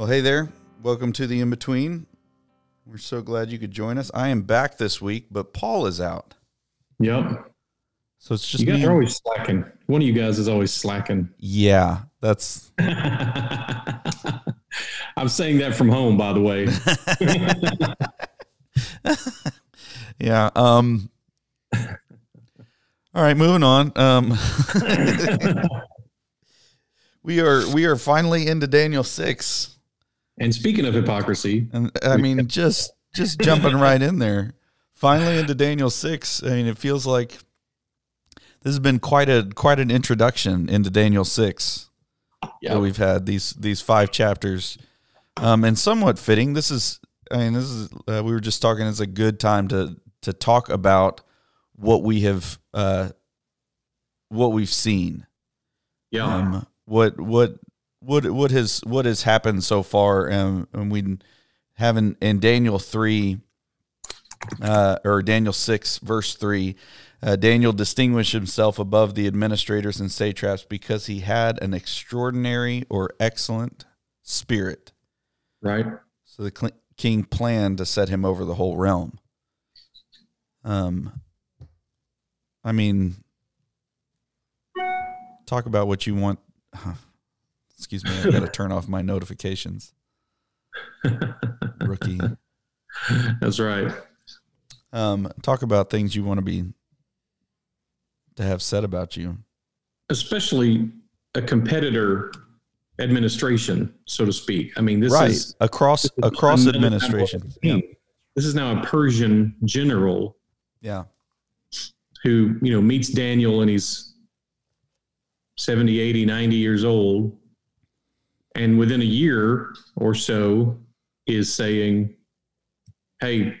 Well, hey there. Welcome to the in between. We're so glad you could join us. I am back this week, but Paul is out. Yep. So it's just You guys me. are always slacking. One of you guys is always slacking. yeah, that's I'm saying that from home, by the way. yeah. Um All right, moving on. Um we are we are finally into Daniel 6. And speaking of hypocrisy, And I mean just just jumping right in there. Finally into Daniel 6. I mean, it feels like this has been quite a quite an introduction into Daniel 6. yeah, that we've had these these five chapters, um, and somewhat fitting. This is, I mean, this is uh, we were just talking. It's a good time to to talk about what we have, uh, what we've seen, yeah, um, what what what what has what has happened so far, um, and we have in, in Daniel three, uh, or Daniel six verse three. Uh, Daniel distinguished himself above the administrators and satraps because he had an extraordinary or excellent spirit. right. So the cl- king planned to set him over the whole realm. Um, I mean, talk about what you want. Excuse me, I got to turn off my notifications. Rookie. That's right. Um, talk about things you want to be to have said about you. Especially a competitor administration, so to speak. I mean, this right is across this across another administration. Yeah. This is now a Persian general yeah, who, you know, meets Daniel and he's 70, 80, 90 years old. And within a year or so is saying, Hey,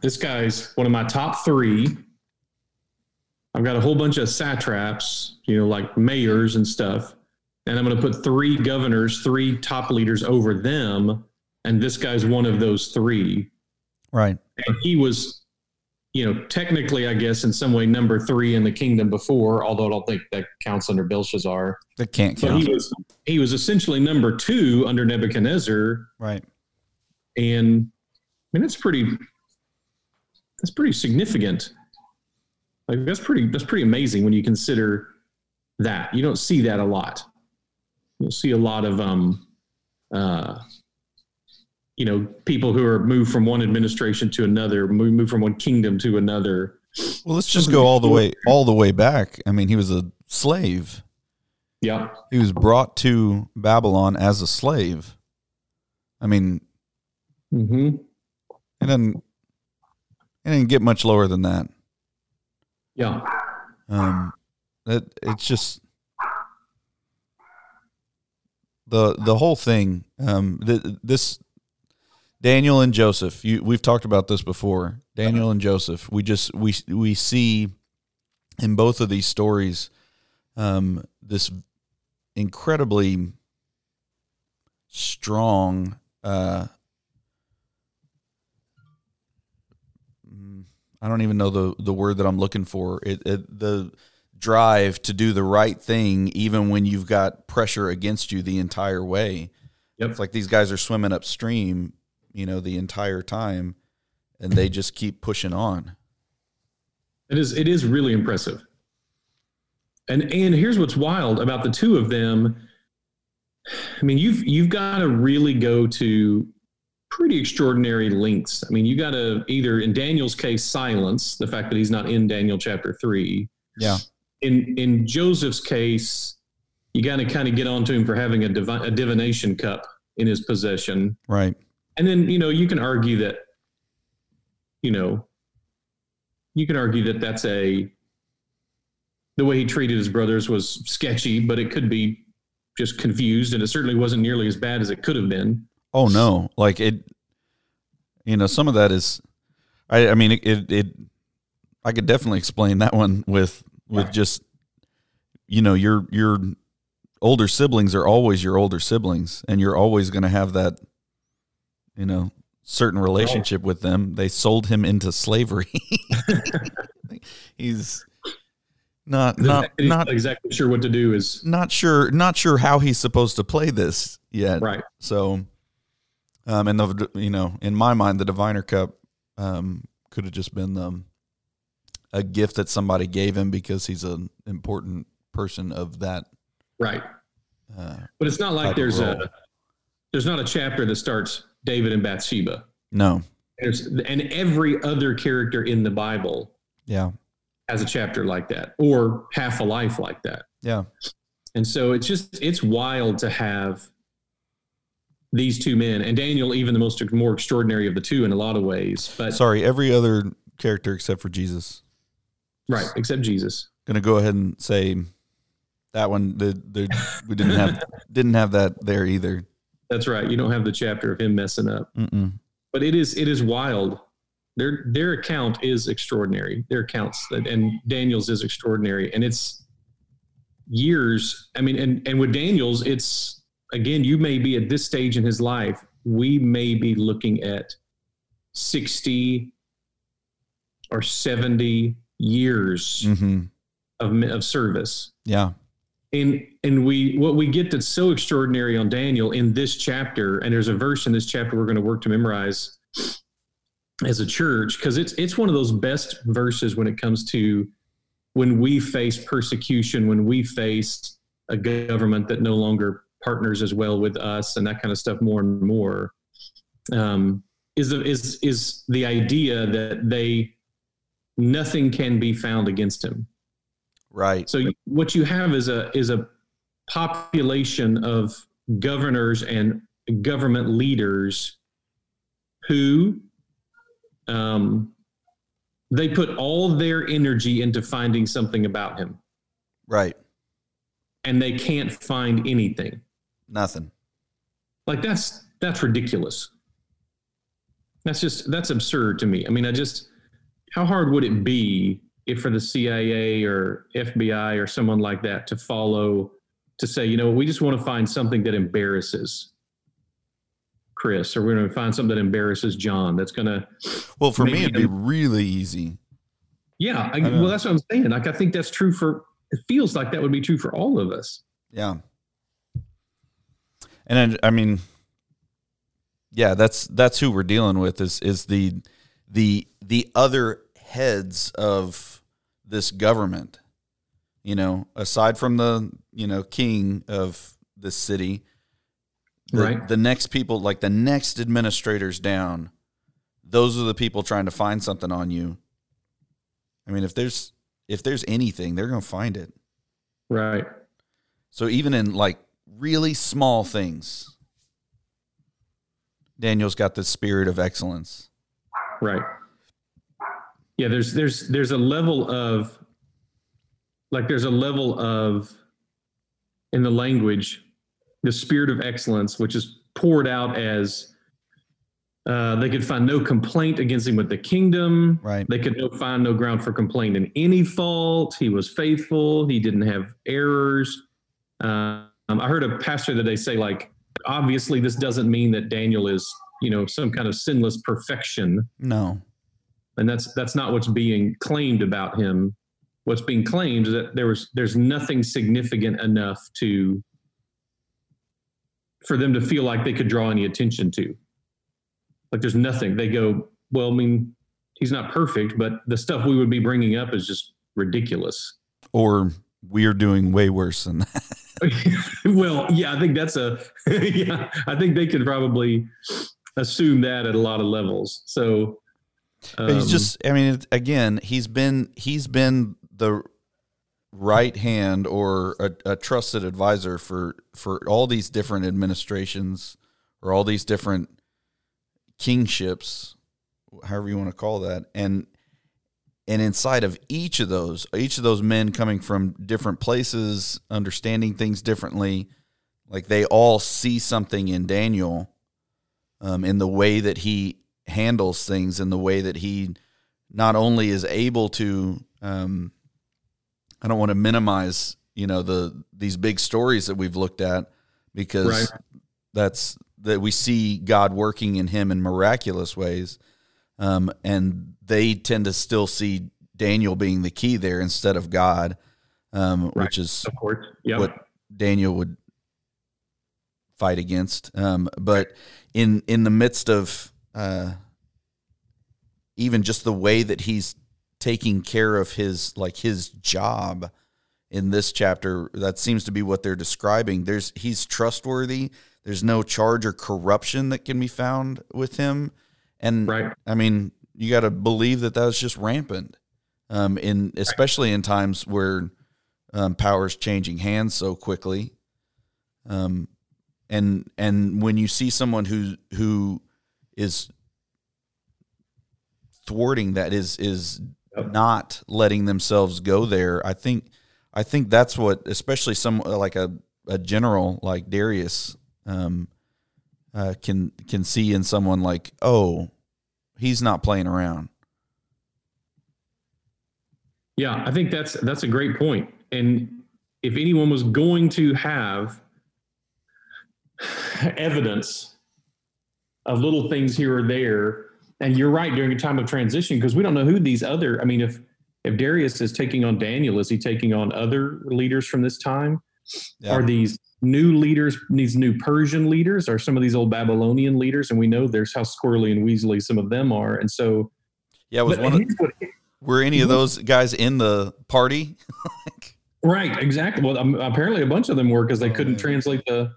this guy's one of my top three. I've got a whole bunch of satraps, you know, like mayors and stuff. And I'm going to put three governors, three top leaders over them. And this guy's one of those three right. and he was, you know, technically, I guess, in some way, number three in the kingdom before. Although I don't think that counts under Belshazzar. That can't But count. he was he was essentially number two under Nebuchadnezzar, right. and I mean that's pretty that's pretty significant. Like that's pretty that's pretty amazing when you consider that. You don't see that a lot. You'll see a lot of um uh you know people who are moved from one administration to another, move, move from one kingdom to another. Well, let's just go all the way all the way back. I mean, he was a slave. Yeah. He was brought to Babylon as a slave. I mean, Mm-hmm. it didn't it didn't get much lower than that. Yeah. Um, that it's just the the whole thing. Um, th- this Daniel and Joseph. You, we've talked about this before. Daniel and Joseph. We just we we see in both of these stories um, this incredibly strong. Uh, I don't even know the the word that I'm looking for. It, it the drive to do the right thing, even when you've got pressure against you the entire way. Yep. It's like these guys are swimming upstream, you know, the entire time, and they just keep pushing on. It is it is really impressive. And and here's what's wild about the two of them. I mean, you've you've got to really go to pretty extraordinary lengths. I mean, you got to either in Daniel's case silence the fact that he's not in Daniel chapter 3. Yeah. In in Joseph's case, you got to kind of get onto him for having a, divi- a divination cup in his possession. Right. And then, you know, you can argue that, you know, you can argue that that's a, the way he treated his brothers was sketchy, but it could be just confused. And it certainly wasn't nearly as bad as it could have been. Oh no, like it. You know, some of that is. I I mean, it it. it I could definitely explain that one with with just. You know, your your older siblings are always your older siblings, and you're always going to have that. You know, certain relationship with them. They sold him into slavery. He's not not He's not exactly sure what to do is not sure not sure how he's supposed to play this yet. right. So Um, and the you know, in my mind, the Diviner Cup um, could have just been the a gift that somebody gave him because he's an important person of that. Right. Uh, But it's not like there's a there's not a chapter that starts David and Bathsheba. no, There's and every other character in the Bible yeah, has a chapter like that or half a life like that. yeah, And so it's just it's wild to have these two men and Daniel even the most more extraordinary of the two in a lot of ways. But sorry, every other character except for Jesus. right, except Jesus. Gonna go ahead and say that one. The, the we didn't have didn't have that there either. That's right. You don't have the chapter of him messing up. Mm-mm. But it is it is wild. Their their account is extraordinary. Their accounts and Daniel's is extraordinary. And it's years. I mean, and and with Daniel's, it's again, you may be at this stage in his life, we may be looking at 60 or 70 years hmm of, of service. Yeah, And and we what we get that's so extraordinary on Daniel in this chapter, and there's a verse in this chapter we're going to work to memorize as a church because it's it's one of those best verses when it comes to when we face persecution, when we face a government that no longer partners as well with us, and that kind of stuff more and more. Um, is the, is is the idea that they nothing can be found against him. Right. So what you have is a is a population of governors and government leaders who um, they put all their energy into finding something about him, Right. and they can't find anything. Nothing. Like that's that's ridiculous. That's just that's absurd to me. I mean, I just how hard would it be if for the CIA or FBI or someone like that to follow to say, you know, we just want to find something that embarrasses Chris, or we're going to find something that embarrasses John. That's going to, Well, for me, it'd be really easy. yeah. I, know. well, that's what I'm saying. Like, I think that's true for. It feels like that would be true for all of us. Yeah. And I, I mean, yeah, that's that's who we're dealing with is is the the the other heads of this government. You know, aside from the you know king of this city, the, Right. The next people, like the next administrators down, those are the people trying to find something on you. I mean, if there's if there's anything, they're gonna find it. Right. So even in like really small things, Daniel's got the spirit of excellence. Right. Yeah, there's there's there's a level of like there's a level of in the language, the spirit of excellence, which is poured out as uh, they could find no complaint against him with the kingdom. Right. They could no, find no ground for complaint in any fault. He was faithful. He didn't have errors. Um, I heard a pastor today say, like, obviously, this doesn't mean that Daniel is, you know, some kind of sinless perfection, No. And that's that's not what's being claimed about him. What's being claimed is that there was there's nothing significant enough to for them to feel like they could draw any attention to. Like there's nothing. They go, well, I mean, he's not perfect, but the stuff we would be bringing up is just ridiculous. Or we're doing way worse than that. well, yeah, I think that's a yeah. I think they could probably assume that at a lot of levels. So But he's um, just I mean it- again, he's been he's been the right hand or a, a trusted advisor for for all these different administrations or all these different kingships, however you want to call that. And and inside of each of those, each of those men coming from different places, understanding things differently, like they all see something in Daniel um, in the way that he handles things, in the way that he not only is able to. Um, I don't want to minimize, you know, the these big stories that we've looked at because Right. that's that we see God working in him in miraculous ways, um, and they tend to still see Daniel being the key there instead of God, um, Right. which is of course, yeah, what Daniel would fight against. Um, but in in the midst of uh, even just the way that he's taking care of his like his job in this chapter, that seems to be what they're describing. There's he's trustworthy. There's no charge or corruption that can be found with him, and Right. I mean, you got to believe that that was just rampant, um, in especially in times where um, power is changing hands so quickly. Um, and and when you see someone who who is thwarting that is is Yep. not letting themselves go there, I think I think that's what especially some like a a general like Darius um, uh, can can see in someone like oh he's not playing around. Yeah, I think that's that's a great point. And if anyone was going to have evidence of little things here or there, and you're right during a time of transition because we don't know who these other. I mean, if if Darius is taking on Daniel, is he taking on other leaders from this time? Yeah. Are these new leaders, these new Persian leaders, or some of these old Babylonian leaders? And we know there's how squirrely and weaselly some of them are. And so, Yeah, was one of, what- were any of those guys in the party? Right, exactly. Well, um, apparently a bunch of them were because they Oh, couldn't man. translate the.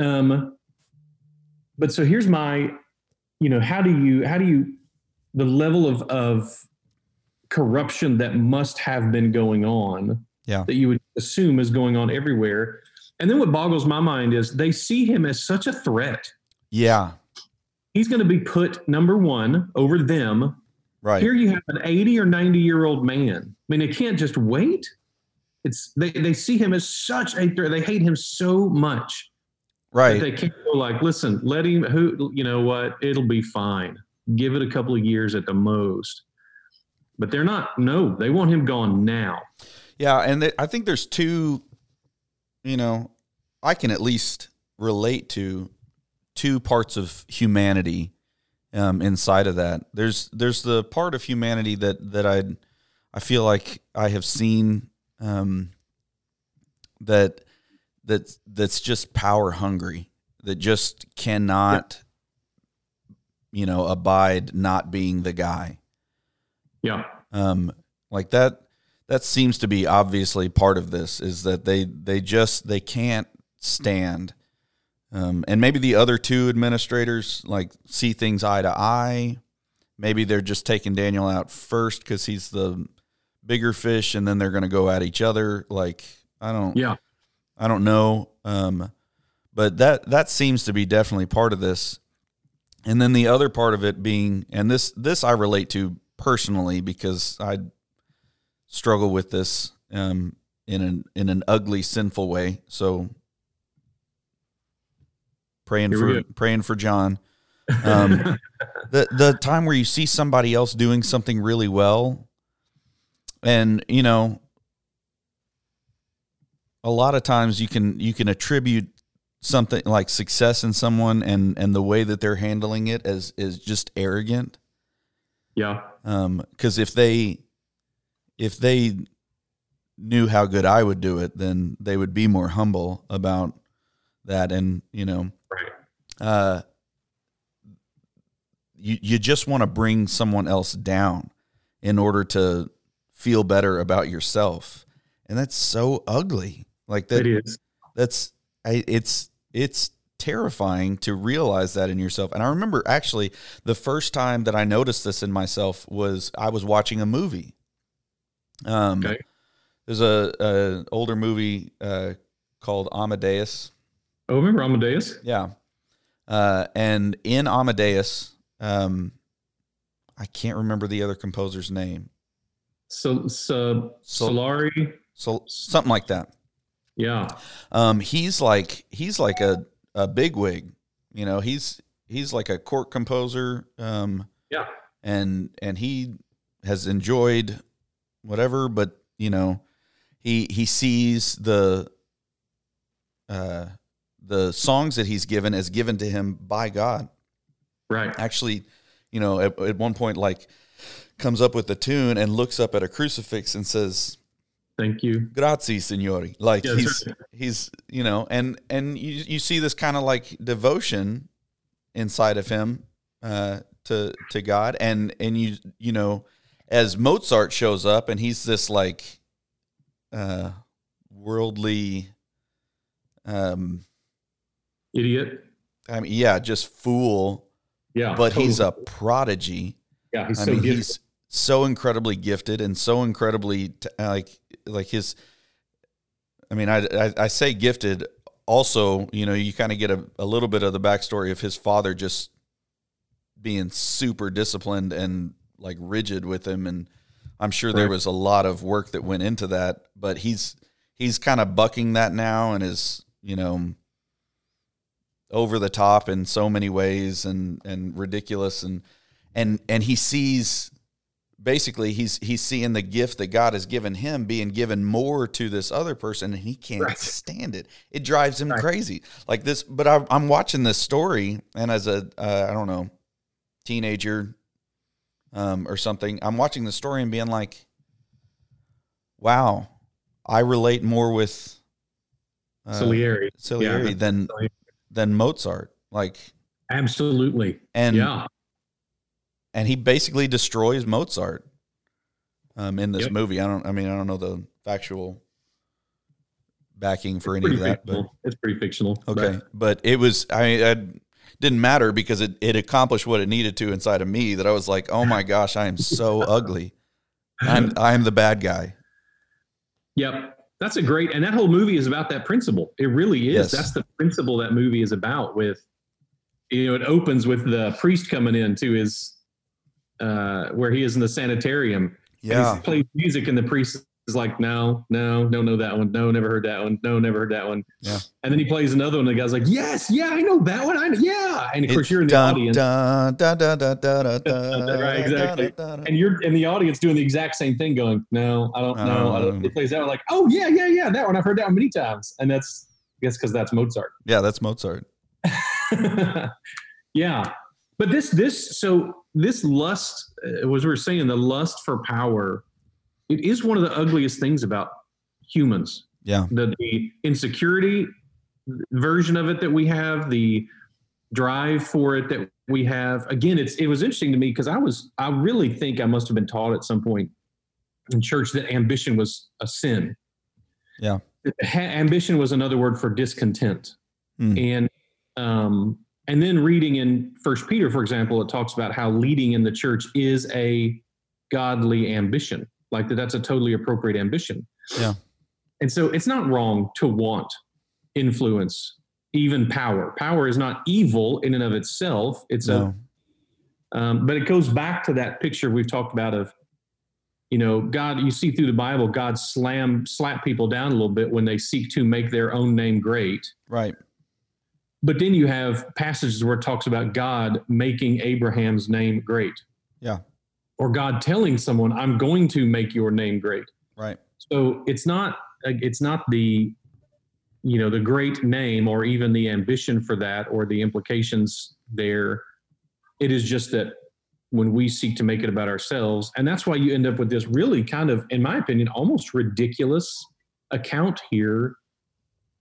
Um, but so here's my, you know, how do you how do you the level of of corruption that must have been going on? Yeah. That you would assume is going on everywhere, and then what boggles my mind is they see him as such a threat. yeah, He's going to be put number one over them. right. Here you have an 80 or 90 year old man. I mean, they can't just wait. It's they, they see him as such a threat. They hate him so much right. they can't go like, listen, let him who you know what, it'll be fine. Give it a couple of years at the most. But they're not, no, they want him gone now. Yeah, and th- I think there's two, you know, I can at least relate to two parts of humanity um, inside of that. There's there's the part of humanity that that I I feel like I have seen um, that that that's just power hungry that just cannot you know abide not being the guy Yeah. um like that that seems to be obviously part of this is that they they just they can't stand um and maybe the other two administrators like see things eye to eye maybe they're just taking daniel out first because he's the bigger fish and then they're going to go at each other like i don't Yeah. I don't know. Um, but that that seems to be definitely part of this. And then the other part of it being, and this this I relate to personally because I struggle with this um, in an in an ugly, sinful way. So praying for praying for John. Um, the the time where you see somebody else doing something really well, and you know, a lot of times you can you can attribute something like success in someone and and the way that they're handling it as is just arrogant yeah. um because if they if they knew how good i would do it then they would be more humble about that and you know Right. uh you you just want to bring someone else down in order to feel better about yourself and that's so ugly like that It is. that's I, it's it's terrifying to realize that in yourself and i remember actually the first time that i noticed this in myself was i was watching a movie um Okay. there's a, a older movie uh called amadeus Oh, remember Amadeus? yeah uh and in amadeus um i can't remember the other composer's name So, so Sol- Solari. so something like that Yeah. Um, he's like he's like a a bigwig, you know. He's he's like a court composer. Um, Yeah. and and he has enjoyed whatever, but you know, he he sees the uh the songs that he's given as given to him by God. Right. Actually, you know, at, at one point, like comes up with the tune and looks up at a crucifix and says, Thank you. Grazie, Signore. Like Yeah, he's right. he's you know, and and you you see this kind of like devotion inside of him uh, to to God, and and you you know, as Mozart shows up, and he's this like uh, worldly, um, Idiot. I mean, yeah, just fool, Yeah. but he's a prodigy. yeah. He's I so mean, gifted. he's so incredibly gifted and so incredibly t- like like his. I mean, I I, I say gifted. Also, you know, you kind of get a, a little bit of the backstory of his father just being super disciplined and like rigid with him, and I'm sure there was a lot of work that went into that. But he's he's kind of bucking that now and is you know over the top in so many ways and and ridiculous and and and he sees basically he's he's seeing the gift that God has given him being given more to this other person and he can't Right. stand it. It drives him Right. crazy. Like this but I I'm watching this story and as a uh, I don't know teenager um or something I'm watching the story and being like wow I relate more with uh, Salieri. Salieri Yeah. than than Mozart. Like Absolutely. and yeah. And he basically destroys Mozart um, in this Yep. movie. I don't. I mean, I don't know the factual backing for any of that, but it's pretty fictional. okay. But it was. I mean, it didn't matter because it it accomplished what it needed to inside of me. That I was like, oh my gosh, I am so ugly. I'm I'm the bad guy. Yep. That's a great, and that whole movie is about that principle. It really is. Yes. That's the principle that movie is about. With, you know, it opens with the priest coming in to his, uh, where he is in the sanitarium. Yeah. he plays music, and the priest is like, "No, no, don't know that one. No, never heard that one. No, never heard that one." Yeah. And then he plays another one, and the guy's like, "Yes, yeah, I know that one. I know, yeah." And of course, you're in the audience, Right, exactly. and you're in the audience doing the exact same thing, going, "No, I don't know." don't- I don't. He plays that one, like, "Oh yeah, yeah, yeah, that one. I've heard that one many times." And that's, I guess, because that's Mozart. Yeah, that's Mozart. yeah, but this, this, so this lust, uh, as we were saying, the lust for power, it is one of the ugliest things about humans. Yeah. The, the insecurity version of it that we have, the drive for it that we have. Again, it's it was interesting to me because I was I really think I must have been taught at some point in church that ambition was a sin. Yeah. Ha- ambition was another word for discontent. Hmm. And um and then reading in First Peter, for example, it talks about how leading in the church is a godly ambition. Like that, that's a totally appropriate ambition. Yeah. And so it's not wrong to want influence, even power. Power is not evil in and of itself. It's No. a, um, but it goes back to that picture we've talked about of, you know, God. You see through the Bible, God slam slap people down a little bit when they seek to make their own name great. Right. But then you have passages where it talks about God making Abraham's name great. Yeah. Or God telling someone, "I'm going to make your name great." Right. So it's not it's not the you know the great name or even the ambition for that or the implications there. It is just that when we seek to make it about ourselves, and that's why you end up with this really kind of, in my opinion, almost ridiculous account here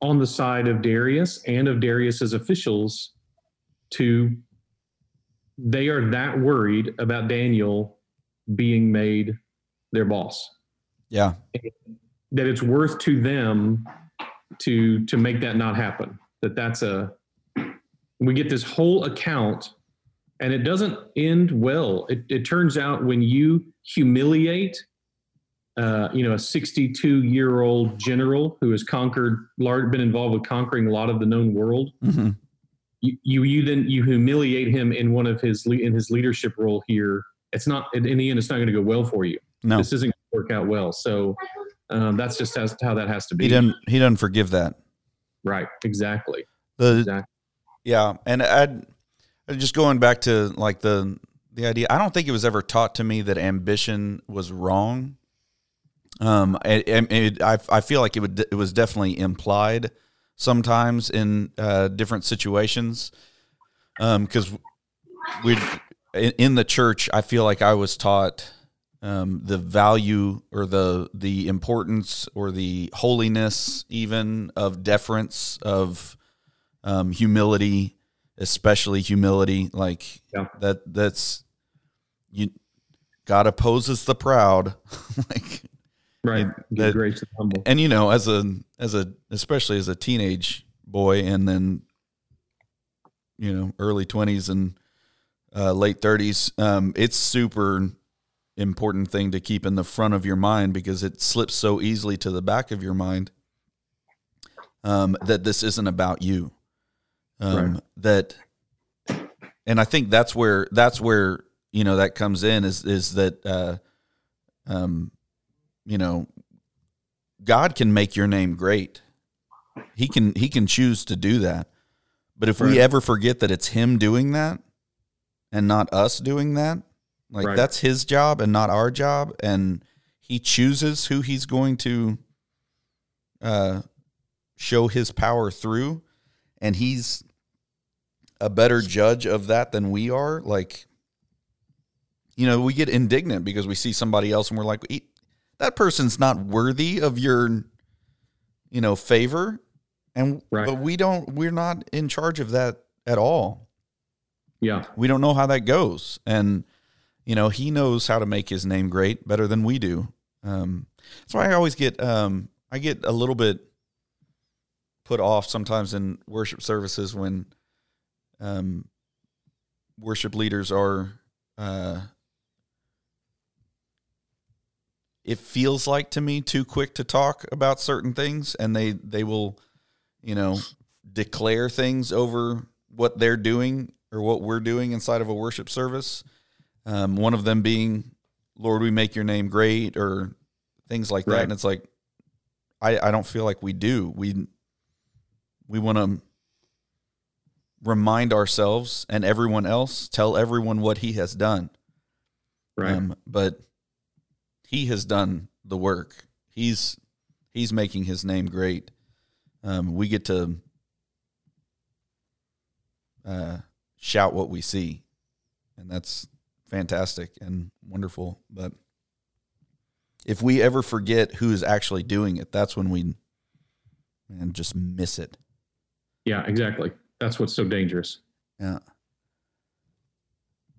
on the side of Darius and of Darius's officials to they are that worried about Daniel being made their boss Yeah. that it's worth to them to to make that not happen that that's a we get this whole account and it doesn't end well it, it turns out when you humiliate uh, you know a 62 year old general who has conquered large been involved with conquering a lot of the known world hmm you you, you then you humiliate him in one of his in his leadership role here it's not in the end it's not going to go well for you No. this isn't going to work out well so um, that's just has, how that has to be He doesn't. He doesn't forgive that. right exactly The exactly Yeah, and I'd just going back to like the the idea. I don't think it was ever taught to me that ambition was wrong. Um, it, I I feel like it would it was definitely implied sometimes in uh, different situations. Um, because we in in the church, I feel like I was taught um, the value or the the importance or the holiness even of deference of um, humility, especially humility. Like Yeah. that. That's you. God opposes the proud. like Right. That- grace the humble. and you know as a as a especially as a teenage boy and then you know early 20s and uh, late 30s um, it's super important thing to keep in the front of your mind because it slips so easily to the back of your mind um, that this isn't about you um, Right. that and i think that's where that's where you know that comes in is is that uh, um, you know God can make your name great. He can he can choose to do that. But if Right. we ever forget that it's him doing that and not us doing that, like Right. that's his job and not our job and he chooses who he's going to uh show his power through and he's a better judge of that than we are like you know we get indignant because we see somebody else and we're like "E- that person's not worthy of your you know favor and Right. but we don't we're not in charge of that at all Yeah. we don't know how that goes and you know he knows how to make his name great better than we do um that's why i always get um i get a little bit put off sometimes in worship services when um worship leaders are uh it feels like to me too quick to talk about certain things and they they will you know declare things over what they're doing or what we're doing inside of a worship service. Um, one of them being lord we make your name great or things like that. And it's like i i don't feel like we do. We we want to remind ourselves and everyone else tell everyone what he has done. Right. um, but he has done the work. He's he's making his name great. Um, we get to uh, shout what we see, and that's fantastic and wonderful. But if we ever forget who is actually doing it, that's when we and just miss it. yeah. Exactly. That's what's so dangerous. Yeah.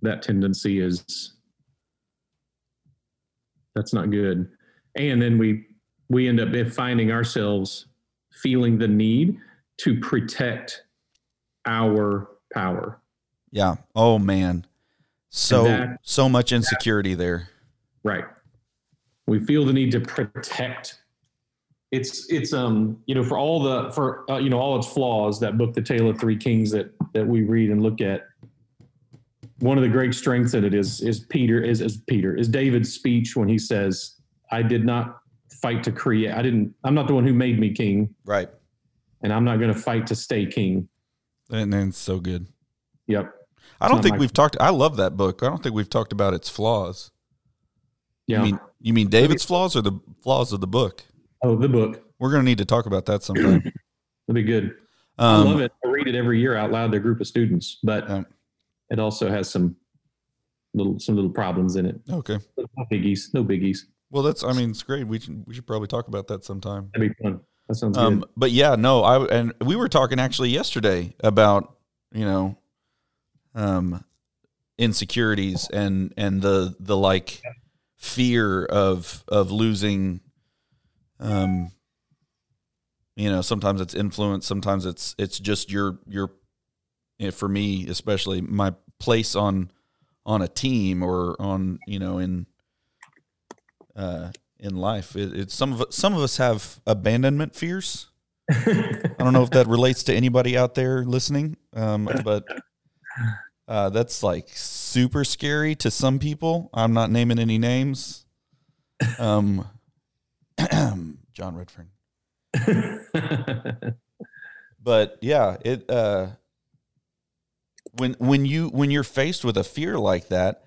That tendency is that's not good. And then we we end up finding ourselves feeling the need to protect our power. Yeah. Oh man. So that- so much insecurity there. Right. We feel the need to protect. It's it's um you know for all the for uh, you know all its flaws that book the Tale of Three Kings that that we read and look at. One of the great strengths in it is is Peter is is Peter is David's speech when he says, "I did not fight to create. I didn't. I'm not the one who made me king, Right. and I'm not going to fight to stay king." And, and it's so good. Yep. I don't think my- we've talked. I love that book. I don't think we've talked about its flaws. Yeah. You mean you mean David's flaws or the flaws of the book? oh, the book. We're gonna need to talk about that sometime. That'd be good. Um, I love it. I read it every year out loud to a group of students, but Yeah. It also has some little some little problems in it. Okay. No biggies. No biggies. Well, that's. I mean, it's great. We should, we should probably talk about that sometime. That'd be fun. That sounds Um, good. but yeah, no, I and we were talking actually yesterday about you know, um, insecurities and and the the like fear of of losing, um, you know, sometimes it's influence, sometimes it's it's just your your, for me especially my place on on a team or on you know in uh in life. It, it's some of us- some of us have abandonment fears. I don't know if that relates to anybody out there listening, um, but uh, that's like super scary to some people. I'm not naming any names. Um, John Redfern, but yeah, it uh, when when you when you're faced with a fear like that,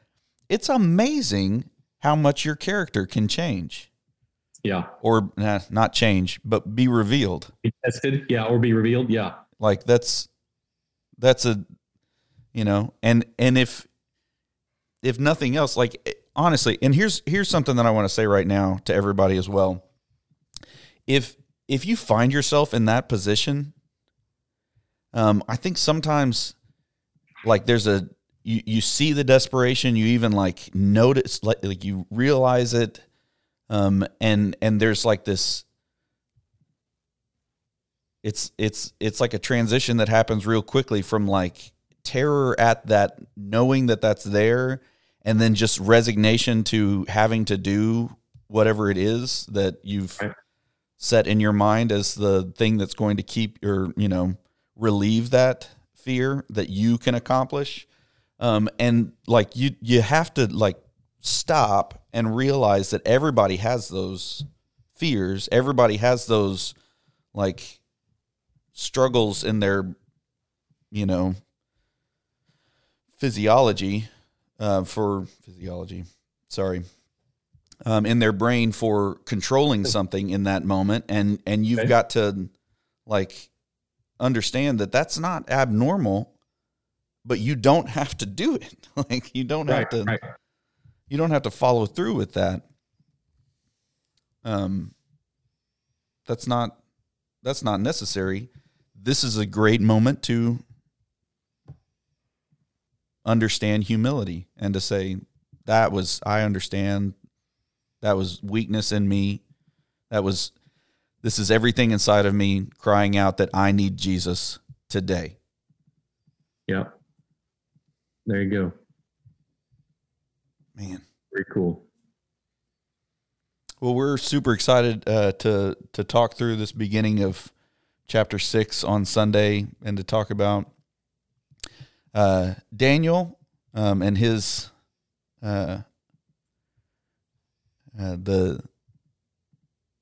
it's amazing how much your character can change yeah. or nah, not change, but be revealed. Be tested. Yeah. Or be revealed. Yeah. like that's that's a you know and and if if nothing else like honestly, and here's here's something that I want to say right now to everybody as well. If if you find yourself in that position, um, I think sometimes like there's a you, you see the desperation, you even like notice like, like you realize it, um, and and there's like this it's it's it's like a transition that happens real quickly from like terror at that knowing that that's there and then just resignation to having to do whatever it is that you've set in your mind as the thing that's going to keep your you know relieve that fear that you can accomplish. Um, and like you you have to like stop and realize that everybody has those fears. Everybody has those like struggles in their you know physiology uh, for physiology sorry um, in their brain for controlling something in that moment. And and you've Okay. got to like understand that that's not abnormal but you don't have to do it. Like you don't have to right. you don't have to follow through with that. Um that's not that's not necessary. This is a great moment to understand humility and to say that was i understand. That was weakness in me. That was this is everything inside of me crying out that i need jesus today Yeah. There you go. man Very cool. Well, we're super excited uh, to to talk through this beginning of chapter six on Sunday, and to talk about uh, Daniel um, and his uh, uh, the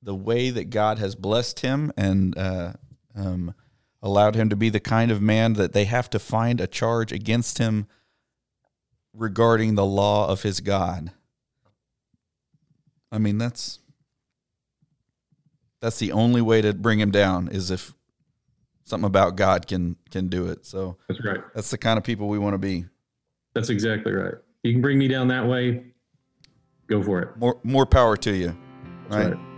the way that God has blessed him and uh, um, allowed him to be the kind of man that they have to find a charge against him regarding the law of his God. I mean, that's that's the only way to bring him down is if something about God can can do it. So That's right. that's the kind of people we want to be. That's exactly right. You can bring me down that way. Go for it. More more power to you. That's right? right.